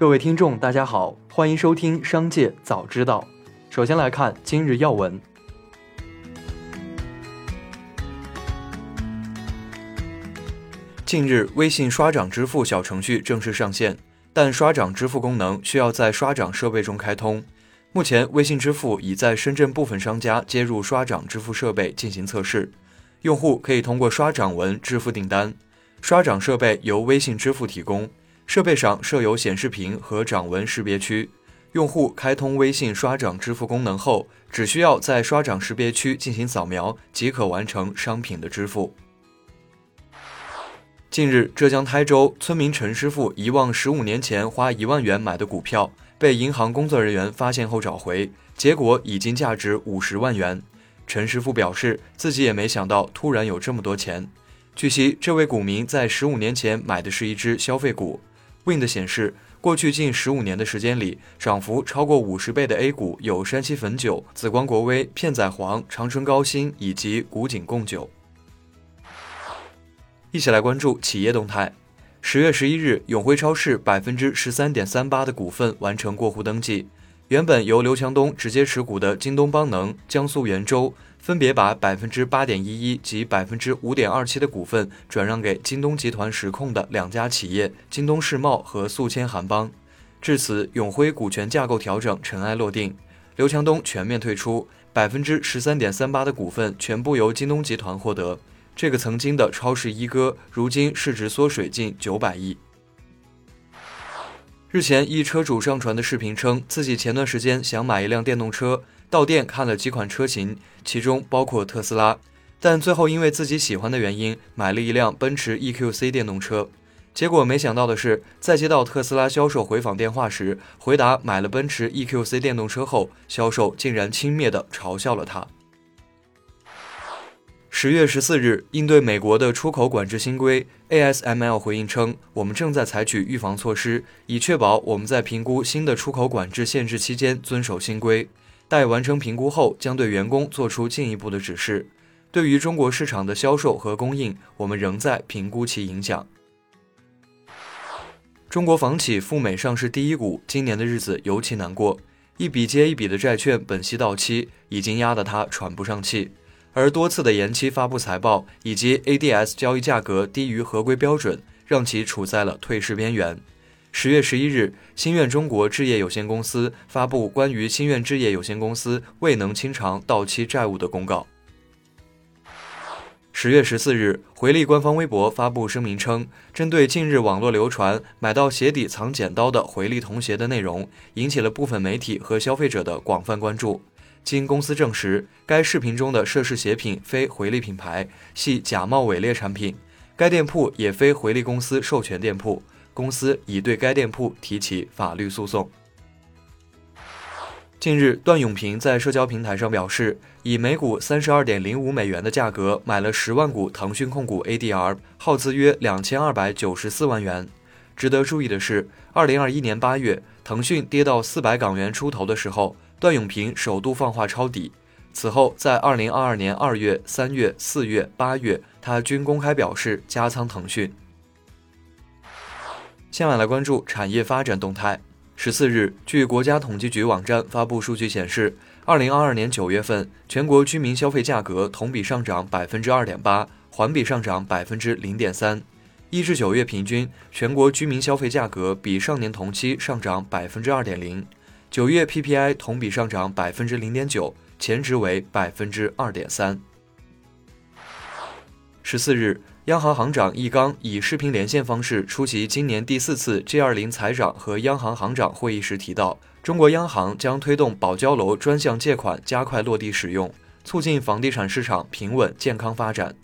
各位听众，大家好，欢迎收听《商界早知道》。首先来看今日要闻。近日，微信刷掌支付小程序正式上线，但刷掌支付功能需要在刷掌设备中开通。目前，微信支付已在深圳部分商家接入刷掌支付设备进行测试，用户可以通过刷掌纹支付订单。刷掌设备由微信支付提供。设备上设有显示屏和掌纹识别区，用户开通微信刷掌支付功能后，只需要在刷掌识别区进行扫描，即可完成商品的支付。近日，浙江台州村民陈师傅遗忘十五年前花一万元买的股票，被银行工作人员发现后找回，结果已经价值五十万元。陈师傅表示，自己也没想到突然有这么多钱。据悉，这位股民在十五年前买的是一只消费股。Wind 显示，过去近十五年的时间里，涨幅超过五十倍的 A 股有山西汾酒、紫光国威、片仔癀、长春高新以及古井贡酒。一起来关注企业动态。十月十一日，永辉超市百分之十三点三八的股份完成过户登记。原本由刘强东直接持股的京东邦能、江苏源州。分别把百分之八点一一及百分之五点二七的股份转让给京东集团实控的两家企业京东世贸和宿迁韩邦。至此，永辉股权架构调整尘埃落定，刘强东全面退出，百分之十三点三八的股份全部由京东集团获得。这个曾经的超市一哥，如今市值缩水近九百亿。日前，一车主上传的视频称，自己前段时间想买一辆电动车。到店看了几款车型，其中包括特斯拉，但最后因为自己喜欢的原因，买了一辆奔驰 EQC 电动车。结果没想到的是，在接到特斯拉销售回访电话时，回答买了奔驰 EQC 电动车后，销售竟然轻蔑地嘲笑了他。十月十四日，应对美国的出口管制新规，ASML 回应称，我们正在采取预防措施，以确保我们在评估新的出口管制限制期间遵守新规。待完成评估后，将对员工做出进一步的指示。对于中国市场的销售和供应，我们仍在评估其影响。中国房企赴美上市第一股，今年的日子尤其难过，一笔接一笔的债券本息到期，已经压得他喘不上气。而多次的延期发布财报，以及 ADS 交易价格低于合规标准，让其处在了退市边缘。十月十一日，新愿中国置业有限公司发布关于新愿置业有限公司未能清偿到期债务的公告。十月十四日，回力官方微博发布声明称，针对近日网络流传买到鞋底藏剪刀的回力童鞋的内容，引起了部分媒体和消费者的广泛关注。经公司证实，该视频中的涉事鞋品非回力品牌，系假冒伪劣产品，该店铺也非回力公司授权店铺。公司已对该店铺提起法律诉讼。近日，段永平在社交平台上表示，以每股三十二点零五美元的价格买了十万股腾讯控股 ADR，耗资约两千二百九十四万元。值得注意的是，二零二一年八月，腾讯跌到四百港元出头的时候，段永平首度放话抄底。此后，在二零二二年二月、三月、四月、八月，他均公开表示加仓腾讯。下面来关注产业发展动态。十四日，据国家统计局网站发布数据显示，二零二二年九月份，全国居民消费价格同比上涨百分之二点八，环比上涨百分之零点三。一至九月平均，全国居民消费价格比上年同期上涨百分之二点零。九月 PPI 同比上涨百分之零点九，前值为百分之二点三。十四日。央行行长易纲以视频连线方式出席今年第四次 G20 财长和央行行长会议时提到，中国央行将推动保交楼专项借款加快落地使用，促进房地产市场平稳健康发展。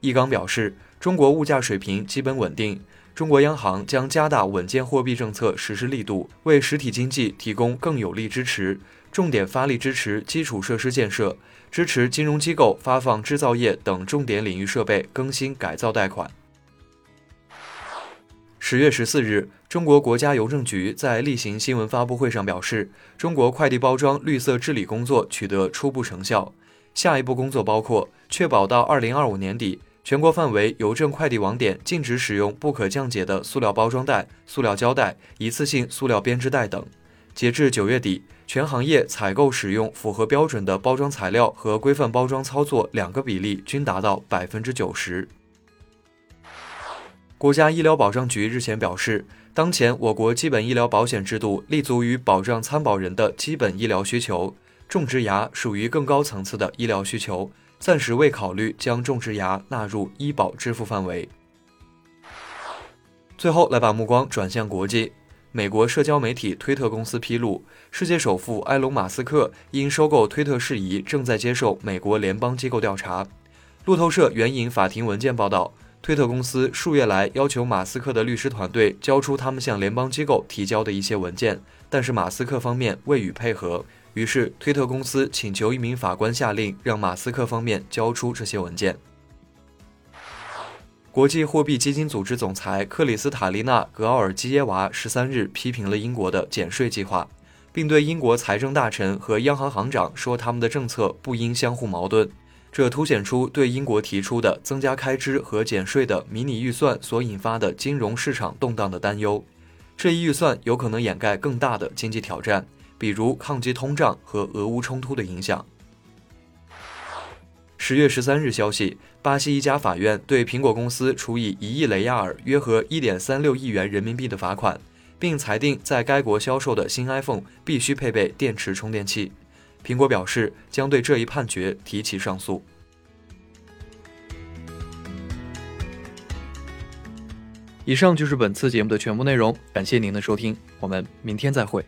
易纲表示，中国物价水平基本稳定，中国央行将加大稳健货币政策实施力度，为实体经济提供更有力支持。重点发力支持基础设施建设，支持金融机构发放制造业等重点领域设备更新改造贷款。十月十四日，中国国家邮政局在例行新闻发布会上表示，中国快递包装绿色治理工作取得初步成效，下一步工作包括确保到二零二五年底，全国范围邮政快递网点禁止使用不可降解的塑料包装袋、塑料胶带、一次性塑料编织袋等。截至九月底，全行业采购使用符合标准的包装材料和规范包装操作两个比例均达到百分之九十。国家医疗保障局日前表示，当前我国基本医疗保险制度立足于保障参保人的基本医疗需求，种植牙属于更高层次的医疗需求。暂时未考虑将种植牙纳入医保支付范围。最后，来把目光转向国际。美国社交媒体推特公司披露，世界首富埃隆·马斯克因收购推特事宜正在接受美国联邦机构调查。路透社援引法庭文件报道，推特公司数月来要求马斯克的律师团队交出他们向联邦机构提交的一些文件，但是马斯克方面未予配合。于是，推特公司请求一名法官下令，让马斯克方面交出这些文件。国际货币基金组织总裁克里斯塔丽娜·格奥尔基耶娃十三日批评了英国的减税计划，并对英国财政大臣和央行行长说，他们的政策不应相互矛盾。这凸显出对英国提出的增加开支和减税的迷你预算所引发的金融市场动荡的担忧。这一预算有可能掩盖更大的经济挑战。比如抗击通胀和俄乌冲突的影响。十月十三日消息，巴西一家法院对苹果公司处以一亿雷亚尔（约合一点三六亿元人民币）的罚款，并裁定在该国销售的新 iPhone 必须配备电池充电器。苹果表示将对这一判决提起上诉。以上就是本次节目的全部内容，感谢您的收听，我们明天再会。